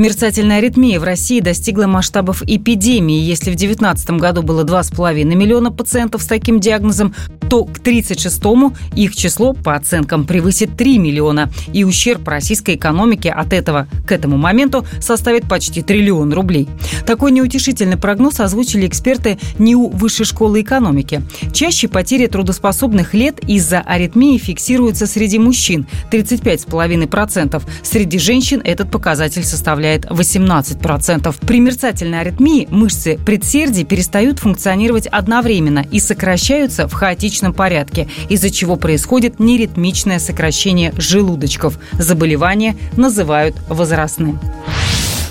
Мерцательная аритмия в России достигла масштабов эпидемии. Если в 2019 году было 2,5 миллиона пациентов с таким диагнозом, то к 36-му их число, по оценкам, превысит 3 миллиона. И ущерб российской экономике от этого к этому моменту составит почти триллион рублей. Такой неутешительный прогноз озвучили эксперты НИУ Высшей школы экономики. Чаще потери трудоспособных лет из-за аритмии фиксируются среди мужчин – 35,5%. Среди женщин этот показатель составляет составляет 18%. При мерцательной аритмии мышцы предсердий перестают функционировать одновременно и сокращаются в хаотичном порядке, из-за чего происходит неритмичное сокращение желудочков. Заболевание называют возрастным.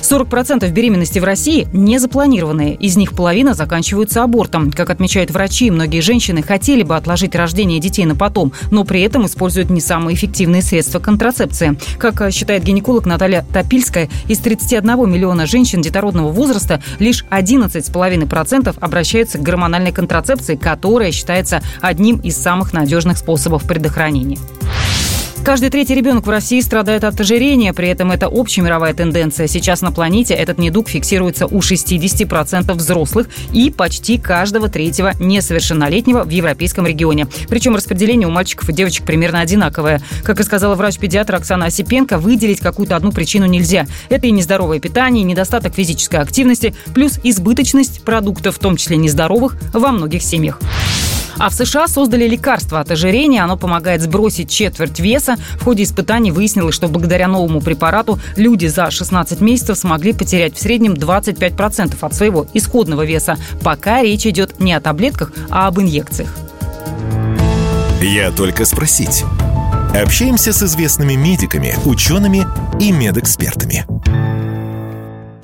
40% беременности в России не запланированные. Из них половина заканчиваются абортом. Как отмечают врачи, многие женщины хотели бы отложить рождение детей на потом, но при этом используют не самые эффективные средства контрацепции. Как считает гинеколог Наталья Топильская, из 31 миллиона женщин детородного возраста лишь 11,5% обращаются к гормональной контрацепции, которая считается одним из самых надежных способов предохранения. Каждый третий ребенок в России страдает от ожирения, при этом это общемировая тенденция. Сейчас на планете этот недуг фиксируется у 60% взрослых и почти каждого третьего несовершеннолетнего в европейском регионе. Причем распределение у мальчиков и девочек примерно одинаковое. Как и сказала врач-педиатр Оксана Осипенко, выделить какую-то одну причину нельзя. Это и нездоровое питание, и недостаток физической активности, плюс избыточность продуктов, в том числе нездоровых, во многих семьях. А в США создали лекарство от ожирения. Оно помогает сбросить четверть веса. В ходе испытаний выяснилось, что благодаря новому препарату люди за 16 месяцев смогли потерять в среднем 25% от своего исходного веса. Пока речь идет не о таблетках, а об инъекциях. Я только спросить. Общаемся с известными медиками, учеными и медэкспертами.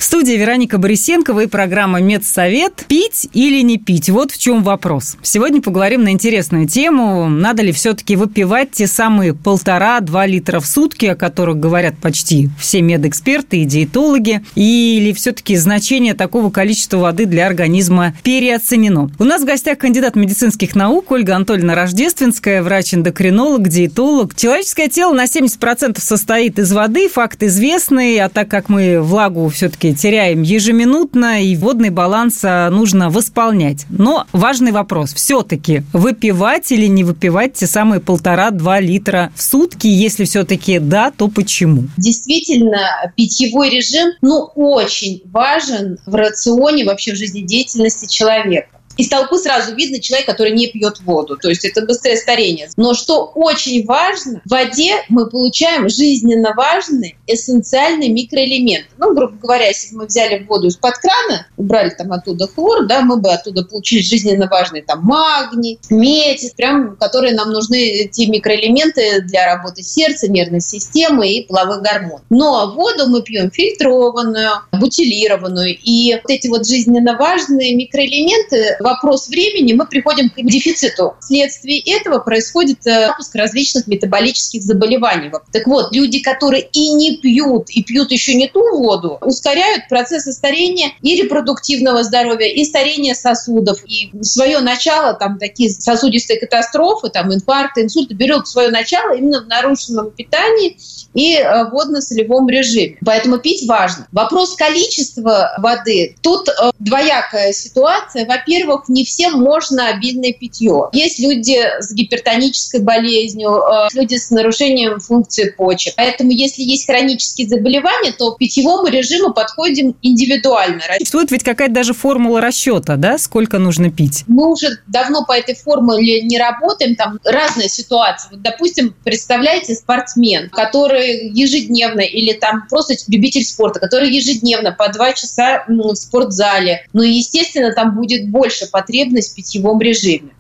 Студии Вероника Борисенкова и программа «Медсовет». Пить или не пить? Вот в чем вопрос. Сегодня поговорим на интересную тему. Надо ли все-таки выпивать те самые полтора-два литра в сутки, о которых говорят почти все медэксперты и диетологи? Или все-таки значение такого количества воды для организма переоценено? У нас в гостях кандидат медицинских наук Ольга Анатольевна Рождественская, врач-эндокринолог, диетолог. Человеческое тело на 70% состоит из воды, факт известный, а так как мы влагу все-таки теряем ежеминутно, и водный баланс а, нужно восполнять. Но важный вопрос. Все-таки выпивать или не выпивать те самые полтора-два литра в сутки? Если все-таки да, то почему? Действительно, питьевой режим, ну, очень важен в рационе, вообще в жизнедеятельности человека. Из толпы сразу видно человек, который не пьет воду. То есть это быстрое старение. Но что очень важно, в воде мы получаем жизненно важные эссенциальные микроэлементы. Ну, грубо говоря, если бы мы взяли воду из-под крана, убрали там оттуда хлор, да, мы бы оттуда получили жизненно важные там магний, медь, прям, которые нам нужны, эти микроэлементы для работы сердца, нервной системы и половых гормонов. Но воду мы пьем фильтрованную, бутилированную. И вот эти вот жизненно важные микроэлементы вопрос времени мы приходим к дефициту. Вследствие этого происходит э, запуск различных метаболических заболеваний. Так вот, люди, которые и не пьют, и пьют еще не ту воду, ускоряют процессы старения и репродуктивного здоровья, и старения сосудов. И свое начало, там такие сосудистые катастрофы, там инфаркты, инсульты, берет свое начало именно в нарушенном питании и э, водно-солевом режиме. Поэтому пить важно. Вопрос количества воды. Тут э, двоякая ситуация. Во-первых, во-первых, не всем можно обильное питье. Есть люди с гипертонической болезнью, э, люди с нарушением функции почек. Поэтому, если есть хронические заболевания, то к питьевому режиму подходим индивидуально. Существует ведь какая-то даже формула расчета, да, сколько нужно пить? Мы уже давно по этой формуле не работаем, там разная ситуация. Вот, допустим, представляете, спортсмен, который ежедневно или там просто любитель спорта, который ежедневно по два часа в спортзале, ну, естественно, там будет больше потребность в питьевом режиме.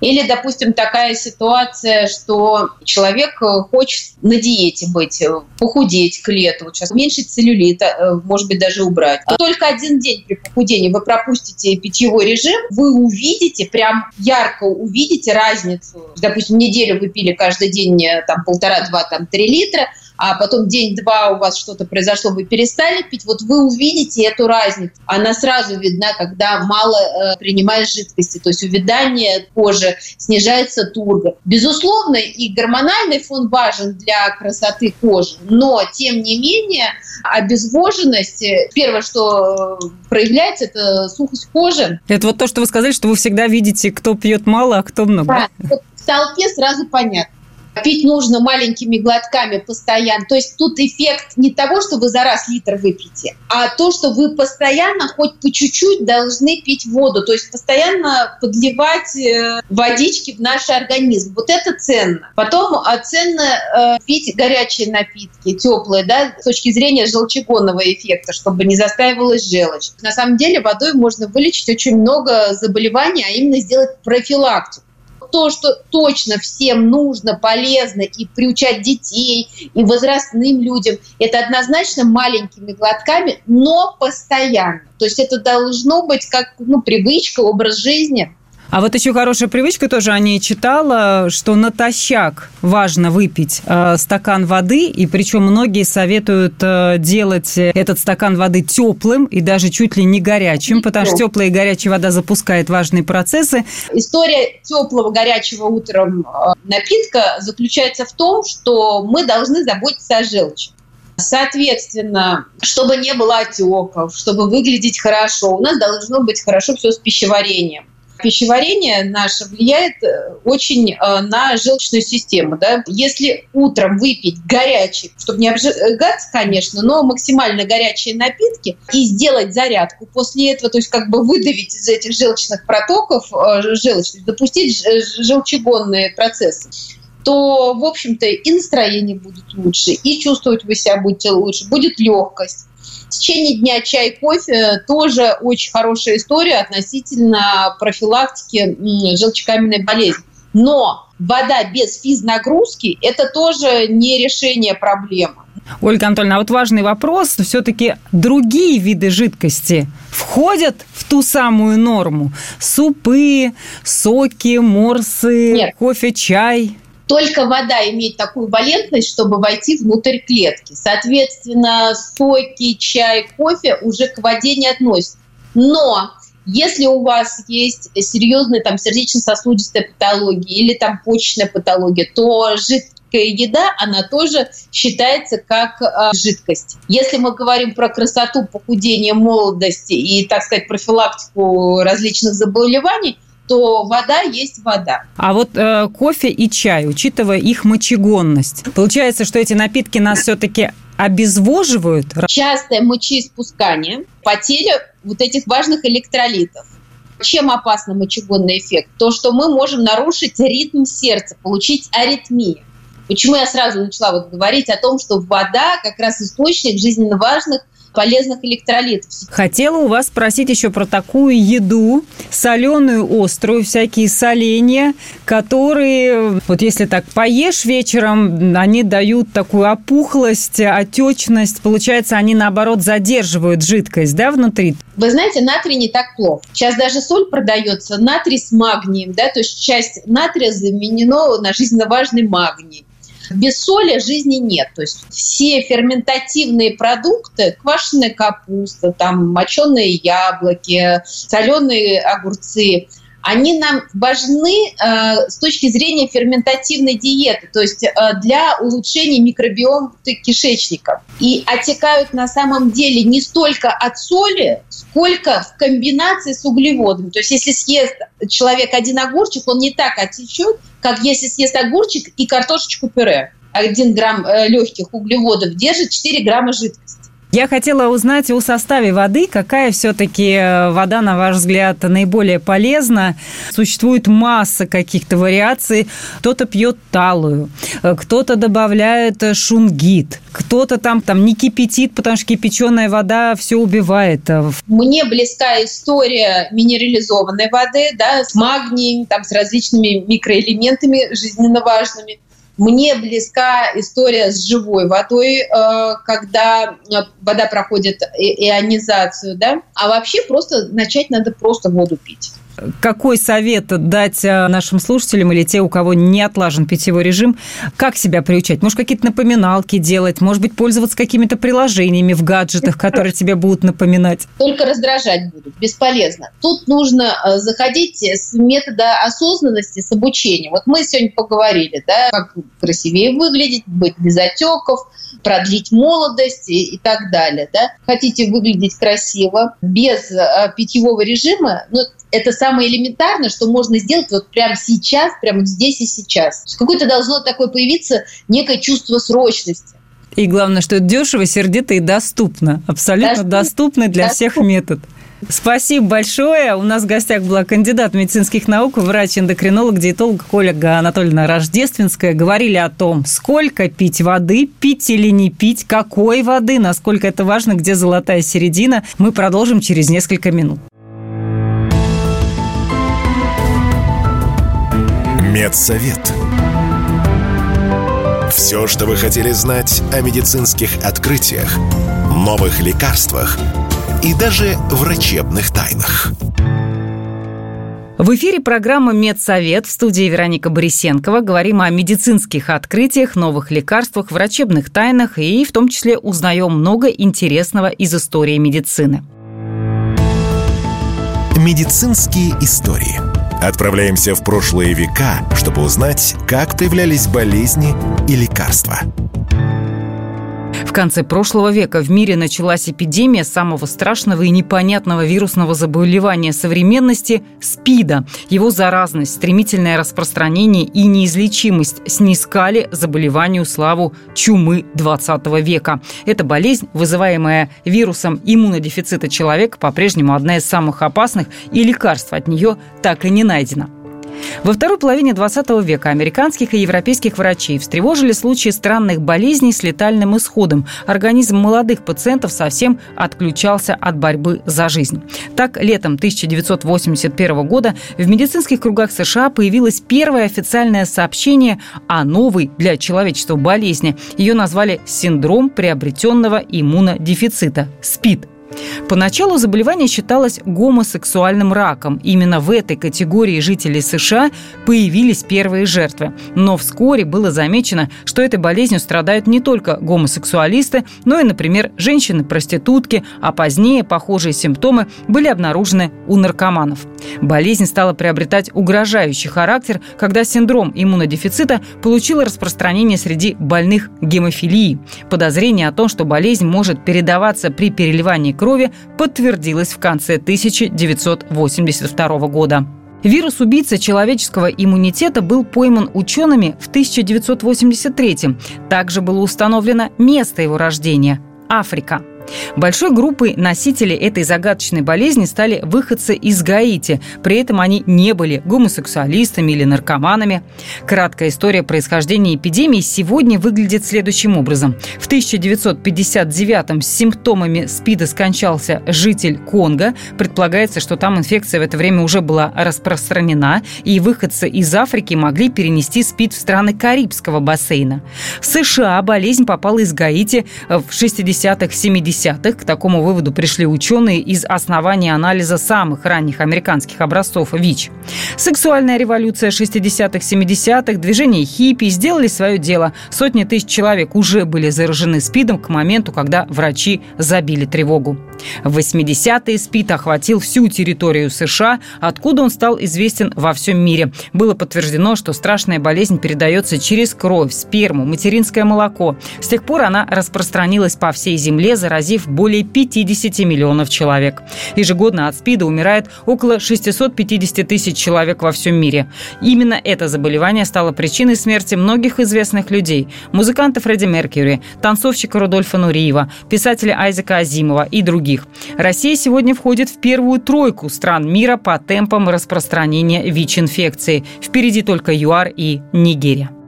Или, допустим, такая ситуация, что человек э, хочет на диете быть, э, похудеть к лету, вот сейчас уменьшить целлюлит, э, может быть, даже убрать. То только один день при похудении вы пропустите питьевой режим, вы увидите, прям ярко увидите разницу. Допустим, неделю вы пили каждый день там полтора-два, там три литра, а потом день-два у вас что-то произошло, вы перестали пить, вот вы увидите эту разницу. Она сразу видна, когда мало э, принимаешь жидкости, то есть увядание кожи, снижается тургор. Безусловно, и гормональный фон важен для красоты кожи, но, тем не менее, обезвоженность, э, первое, что проявляется, это сухость кожи. Это вот то, что вы сказали, что вы всегда видите, кто пьет мало, а кто много. Да, в толпе сразу понятно. Пить нужно маленькими глотками постоянно. То есть тут эффект не того, что вы за раз литр выпьете, а то, что вы постоянно, хоть по чуть-чуть, должны пить воду. То есть постоянно подливать э, водички в наш организм. Вот это ценно. Потом а, ценно э, пить горячие напитки, теплые, да, с точки зрения желчегонного эффекта, чтобы не застаивалась желчь. На самом деле водой можно вылечить очень много заболеваний, а именно сделать профилактику то, что точно всем нужно, полезно и приучать детей, и возрастным людям, это однозначно маленькими глотками, но постоянно. То есть это должно быть как ну, привычка, образ жизни. А вот еще хорошая привычка тоже о ней читала, что натощак важно выпить э, стакан воды, и причем многие советуют э, делать этот стакан воды теплым и даже чуть ли не горячим, потому что теплая и горячая вода запускает важные процессы. История теплого горячего утром э, напитка заключается в том, что мы должны заботиться о желчи. Соответственно, чтобы не было отеков, чтобы выглядеть хорошо, у нас должно быть хорошо все с пищеварением пищеварение наше влияет э, очень э, на желчную систему. Да? Если утром выпить горячий, чтобы не обжигаться, конечно, но максимально горячие напитки и сделать зарядку после этого, то есть как бы выдавить из этих желчных протоков э, желчь, запустить желчегонные процессы, то, в общем-то, и настроение будет лучше, и чувствовать вы себя будете лучше, будет легкость. В течение дня чай, кофе тоже очень хорошая история относительно профилактики желчекаменной болезни. Но вода без физнагрузки – это тоже не решение проблемы. Ольга Анатольевна, а вот важный вопрос. Все-таки другие виды жидкости входят в ту самую норму? Супы, соки, морсы, Нет. кофе, чай? Только вода имеет такую валентность, чтобы войти внутрь клетки. Соответственно, соки, чай, кофе уже к воде не относятся. Но если у вас есть серьезная там сердечно-сосудистая патология или там почечная патология, то жидкая еда, она тоже считается как э, жидкость. Если мы говорим про красоту, похудение, молодости и, так сказать, профилактику различных заболеваний – то вода есть вода. А вот э, кофе и чай, учитывая их мочегонность, получается, что эти напитки нас все-таки обезвоживают? Частое мочеиспускание, потеря вот этих важных электролитов. Чем опасно мочегонный эффект? То, что мы можем нарушить ритм сердца, получить аритмию. Почему я сразу начала вот говорить о том, что вода как раз источник жизненно важных полезных электролитов. Хотела у вас спросить еще про такую еду, соленую, острую, всякие соленья, которые, вот если так поешь вечером, они дают такую опухлость, отечность. Получается, они наоборот задерживают жидкость, да, внутри? Вы знаете, натрий не так плохо. Сейчас даже соль продается, натрий с магнием, да, то есть часть натрия заменено на жизненно важный магний. Без соли жизни нет. То есть все ферментативные продукты, квашеная капуста, там моченые яблоки, соленые огурцы, они нам важны э, с точки зрения ферментативной диеты, то есть э, для улучшения микробиома кишечника. И отекают на самом деле не столько от соли, сколько в комбинации с углеводами. То есть если съест человек один огурчик, он не так отечет, как если съест огурчик и картошечку пюре. Один грамм э, легких углеводов держит 4 грамма жидкости. Я хотела узнать о составе воды, какая все-таки э, вода, на ваш взгляд, наиболее полезна. Существует масса каких-то вариаций. Кто-то пьет талую, э, кто-то добавляет шунгит, кто-то там, там не кипятит, потому что кипяченая вода все убивает. Мне близка история минерализованной воды, да, с магнием, там, с различными микроэлементами жизненно важными. Мне близка история с живой водой, э, когда э, вода проходит ионизацию, да. А вообще просто начать надо просто воду пить. Какой совет дать э, нашим слушателям или те, у кого не отлажен питьевой режим, как себя приучать? Может, какие-то напоминалки делать, может быть, пользоваться какими-то приложениями в гаджетах, которые тебе будут напоминать? Только раздражать будут, бесполезно. Тут нужно э, заходить с метода осознанности, с обучением. Вот мы сегодня поговорили, да, как красивее выглядеть, быть без отеков, продлить молодость и, и так далее. Да? Хотите выглядеть красиво без э, питьевого режима, ну, это самое элементарное, что можно сделать вот прямо сейчас, прямо здесь и сейчас. Какое-то должно такое появиться некое чувство срочности. И главное, что это дешево, сердито и доступно. Абсолютно доступно, доступный для доступно. всех метод. Спасибо большое. У нас в гостях была кандидат медицинских наук, врач-эндокринолог, диетолог Ольга Анатольевна Рождественская. Говорили о том, сколько пить воды, пить или не пить, какой воды, насколько это важно, где золотая середина. Мы продолжим через несколько минут. Медсовет. Все, что вы хотели знать о медицинских открытиях, новых лекарствах – и даже врачебных тайнах. В эфире программа «Медсовет» в студии Вероника Борисенкова. Говорим о медицинских открытиях, новых лекарствах, врачебных тайнах и в том числе узнаем много интересного из истории медицины. Медицинские истории. Отправляемся в прошлые века, чтобы узнать, как появлялись болезни и лекарства – в конце прошлого века в мире началась эпидемия самого страшного и непонятного вирусного заболевания современности – СПИДа. Его заразность, стремительное распространение и неизлечимость снискали заболеванию славу чумы 20 века. Эта болезнь, вызываемая вирусом иммунодефицита человека, по-прежнему одна из самых опасных, и лекарств от нее так и не найдено. Во второй половине 20 века американских и европейских врачей встревожили случаи странных болезней с летальным исходом. Организм молодых пациентов совсем отключался от борьбы за жизнь. Так, летом 1981 года в медицинских кругах США появилось первое официальное сообщение о новой для человечества болезни. Ее назвали «синдром приобретенного иммунодефицита» – СПИД. Поначалу заболевание считалось гомосексуальным раком. Именно в этой категории жителей США появились первые жертвы. Но вскоре было замечено, что этой болезнью страдают не только гомосексуалисты, но и, например, женщины-проститутки, а позднее похожие симптомы были обнаружены у наркоманов. Болезнь стала приобретать угрожающий характер, когда синдром иммунодефицита получил распространение среди больных гемофилией. Подозрение о том, что болезнь может передаваться при переливании крови подтвердилось в конце 1982 года. Вирус-убийца человеческого иммунитета был пойман учеными в 1983 Также было установлено место его рождения – Африка – Большой группой носителей этой загадочной болезни стали выходцы из Гаити. При этом они не были гомосексуалистами или наркоманами. Краткая история происхождения эпидемии сегодня выглядит следующим образом. В 1959-м с симптомами СПИДа скончался житель Конго. Предполагается, что там инфекция в это время уже была распространена, и выходцы из Африки могли перенести СПИД в страны Карибского бассейна. В США болезнь попала из Гаити в 60-х, 70-х 70-х к такому выводу пришли ученые из основания анализа самых ранних американских образцов ВИЧ. Сексуальная революция 60-х, 70-х, движение хиппи сделали свое дело. Сотни тысяч человек уже были заражены СПИДом к моменту, когда врачи забили тревогу. В 80-е СПИД охватил всю территорию США, откуда он стал известен во всем мире. Было подтверждено, что страшная болезнь передается через кровь, сперму, материнское молоко. С тех пор она распространилась по всей земле, заразив более 50 миллионов человек. Ежегодно от СПИДа умирает около 650 тысяч человек во всем мире. Именно это заболевание стало причиной смерти многих известных людей. Музыканта Фредди Меркьюри, танцовщика Рудольфа Нуриева, писателя Айзека Азимова и других. Россия сегодня входит в первую тройку стран мира по темпам распространения ВИЧ-инфекции. Впереди только ЮАР и Нигерия.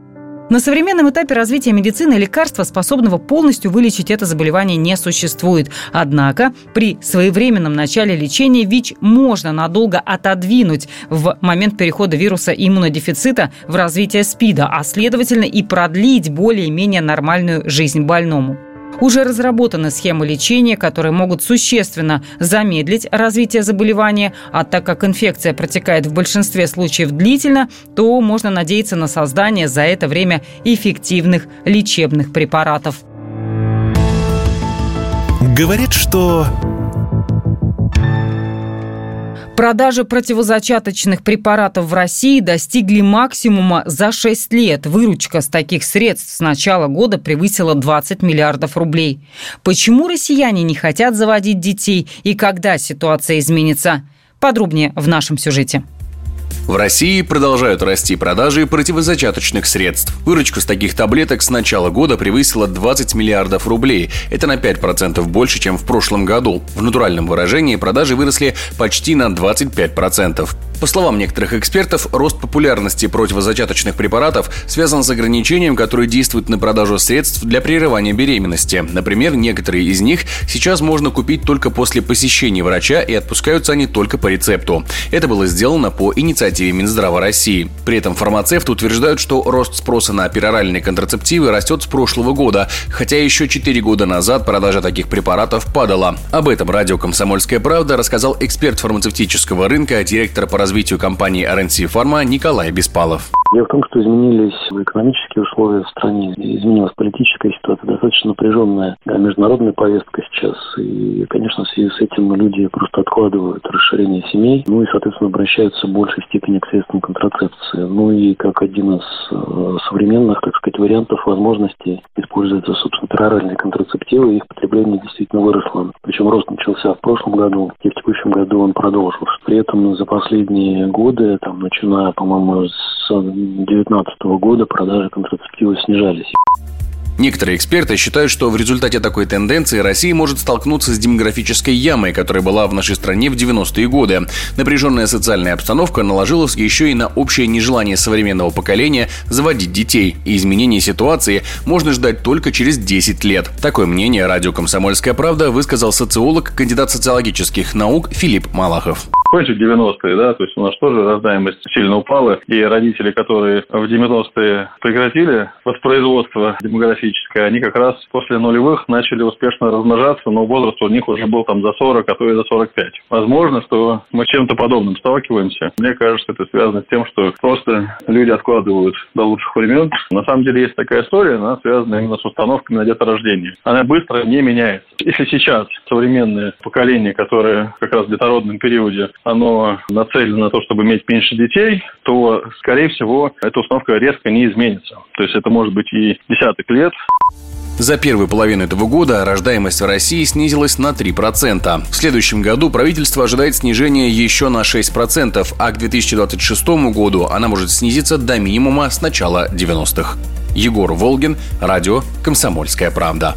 На современном этапе развития медицины лекарства, способного полностью вылечить это заболевание, не существует. Однако при своевременном начале лечения ВИЧ можно надолго отодвинуть в момент перехода вируса иммунодефицита в развитие СПИДа, а следовательно и продлить более-менее нормальную жизнь больному. Уже разработаны схемы лечения, которые могут существенно замедлить развитие заболевания, а так как инфекция протекает в большинстве случаев длительно, то можно надеяться на создание за это время эффективных лечебных препаратов. Говорят, что Продажи противозачаточных препаратов в России достигли максимума за 6 лет. Выручка с таких средств с начала года превысила 20 миллиардов рублей. Почему россияне не хотят заводить детей и когда ситуация изменится? Подробнее в нашем сюжете. В России продолжают расти продажи противозачаточных средств. Выручка с таких таблеток с начала года превысила 20 миллиардов рублей. Это на 5% больше, чем в прошлом году. В натуральном выражении продажи выросли почти на 25%. По словам некоторых экспертов, рост популярности противозачаточных препаратов связан с ограничением, которое действует на продажу средств для прерывания беременности. Например, некоторые из них сейчас можно купить только после посещения врача и отпускаются они только по рецепту. Это было сделано по инициативе Минздрава России. При этом фармацевты утверждают, что рост спроса на пероральные контрацептивы растет с прошлого года, хотя еще 4 года назад продажа таких препаратов падала. Об этом радио «Комсомольская правда» рассказал эксперт фармацевтического рынка, директор по развитию компании RNC Pharma Николай Беспалов. Дело в том, что изменились экономические условия в стране, изменилась политическая ситуация, достаточно напряженная международная повестка сейчас. И, конечно, в связи с этим люди просто откладывают расширение семей, ну и, соответственно, обращаются в большей степени к средствам контрацепции. Ну и как один из э, современных, так сказать, вариантов возможностей используются, собственно, пероральные контрацептивы, их потребление действительно выросло. Причем рост начался в прошлом году, и в текущем году он продолжился. При этом за последние годы, там, начиная, по-моему, с 2019 года продажи контрацептивов снижались. Некоторые эксперты считают, что в результате такой тенденции Россия может столкнуться с демографической ямой, которая была в нашей стране в 90-е годы. Напряженная социальная обстановка наложилась еще и на общее нежелание современного поколения заводить детей, и изменение ситуации можно ждать только через 10 лет. Такое мнение радио «Комсомольская правда» высказал социолог, кандидат социологических наук Филипп Малахов кончик 90-е, да, то есть у нас тоже рождаемость сильно упала, и родители, которые в 90-е прекратили воспроизводство демографическое, они как раз после нулевых начали успешно размножаться, но возраст у них уже был там за 40, а то и за 45. Возможно, что мы чем-то подобным сталкиваемся. Мне кажется, это связано с тем, что просто люди откладывают до лучших времен. На самом деле есть такая история, она связана именно с установками на деторождение. Она быстро не меняется. Если сейчас современное поколение, которое как раз в детородном периоде оно нацелено на то, чтобы иметь меньше детей, то, скорее всего, эта установка резко не изменится. То есть это может быть и десяток лет. За первую половину этого года рождаемость в России снизилась на 3%. В следующем году правительство ожидает снижения еще на 6%, а к 2026 году она может снизиться до минимума с начала 90-х. Егор Волгин, радио «Комсомольская правда».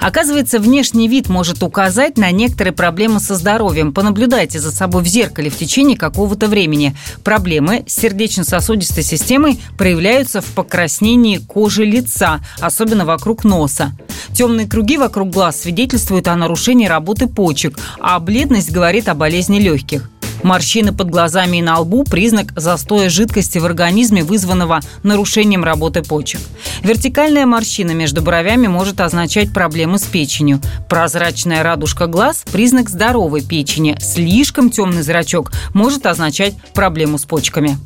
Оказывается, внешний вид может указать на некоторые проблемы со здоровьем. Понаблюдайте за собой в зеркале в течение какого-то времени. Проблемы с сердечно-сосудистой системой проявляются в покраснении кожи лица, особенно вокруг носа. Темные круги вокруг глаз свидетельствуют о нарушении работы почек, а бледность говорит о болезни легких. Морщины под глазами и на лбу – признак застоя жидкости в организме, вызванного нарушением работы почек. Вертикальная морщина между бровями может означать проблемы с печенью. Прозрачная радужка глаз – признак здоровой печени. Слишком темный зрачок может означать проблему с почками.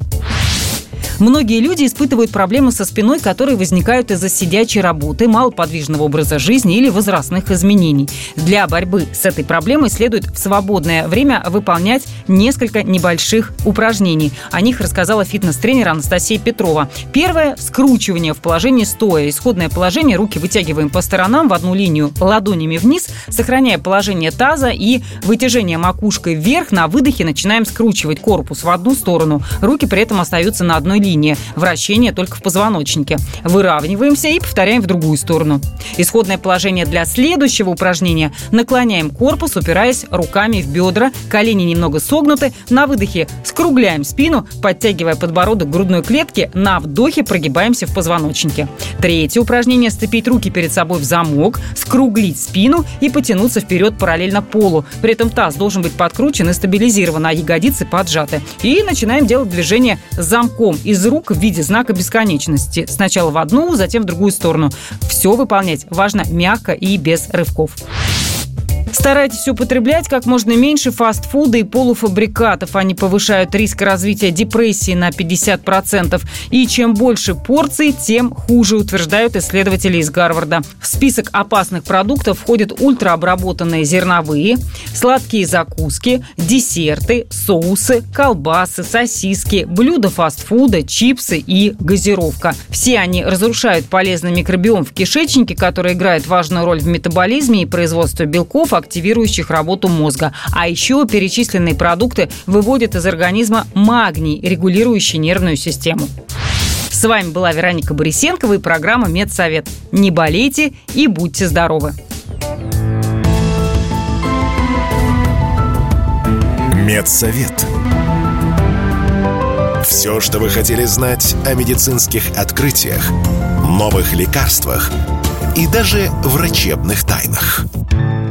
Многие люди испытывают проблемы со спиной, которые возникают из-за сидячей работы, малоподвижного образа жизни или возрастных изменений. Для борьбы с этой проблемой следует в свободное время выполнять несколько небольших упражнений. О них рассказала фитнес-тренер Анастасия Петрова. Первое – скручивание в положении стоя. Исходное положение – руки вытягиваем по сторонам в одну линию ладонями вниз, сохраняя положение таза и вытяжение макушкой вверх. На выдохе начинаем скручивать корпус в одну сторону. Руки при этом остаются на одной линии вращение только в позвоночнике. Выравниваемся и повторяем в другую сторону. Исходное положение для следующего упражнения. Наклоняем корпус, упираясь руками в бедра, колени немного согнуты. На выдохе скругляем спину, подтягивая подбородок грудной клетке. На вдохе прогибаемся в позвоночнике. Третье упражнение – сцепить руки перед собой в замок, скруглить спину и потянуться вперед параллельно полу. При этом таз должен быть подкручен и стабилизирован, а ягодицы поджаты. И начинаем делать движение замком из рук в виде знака бесконечности. Сначала в одну, затем в другую сторону. Все выполнять важно мягко и без рывков. Старайтесь употреблять как можно меньше фастфуда и полуфабрикатов. Они повышают риск развития депрессии на 50%. И чем больше порций, тем хуже, утверждают исследователи из Гарварда. В список опасных продуктов входят ультраобработанные зерновые, сладкие закуски, десерты, соусы, колбасы, сосиски, блюда фастфуда, чипсы и газировка. Все они разрушают полезный микробиом в кишечнике, который играет важную роль в метаболизме и производстве белков, активирующих работу мозга. А еще перечисленные продукты выводят из организма магний, регулирующий нервную систему. С вами была Вероника Борисенкова и программа «Медсовет». Не болейте и будьте здоровы! Медсовет. Все, что вы хотели знать о медицинских открытиях, новых лекарствах и даже врачебных тайнах –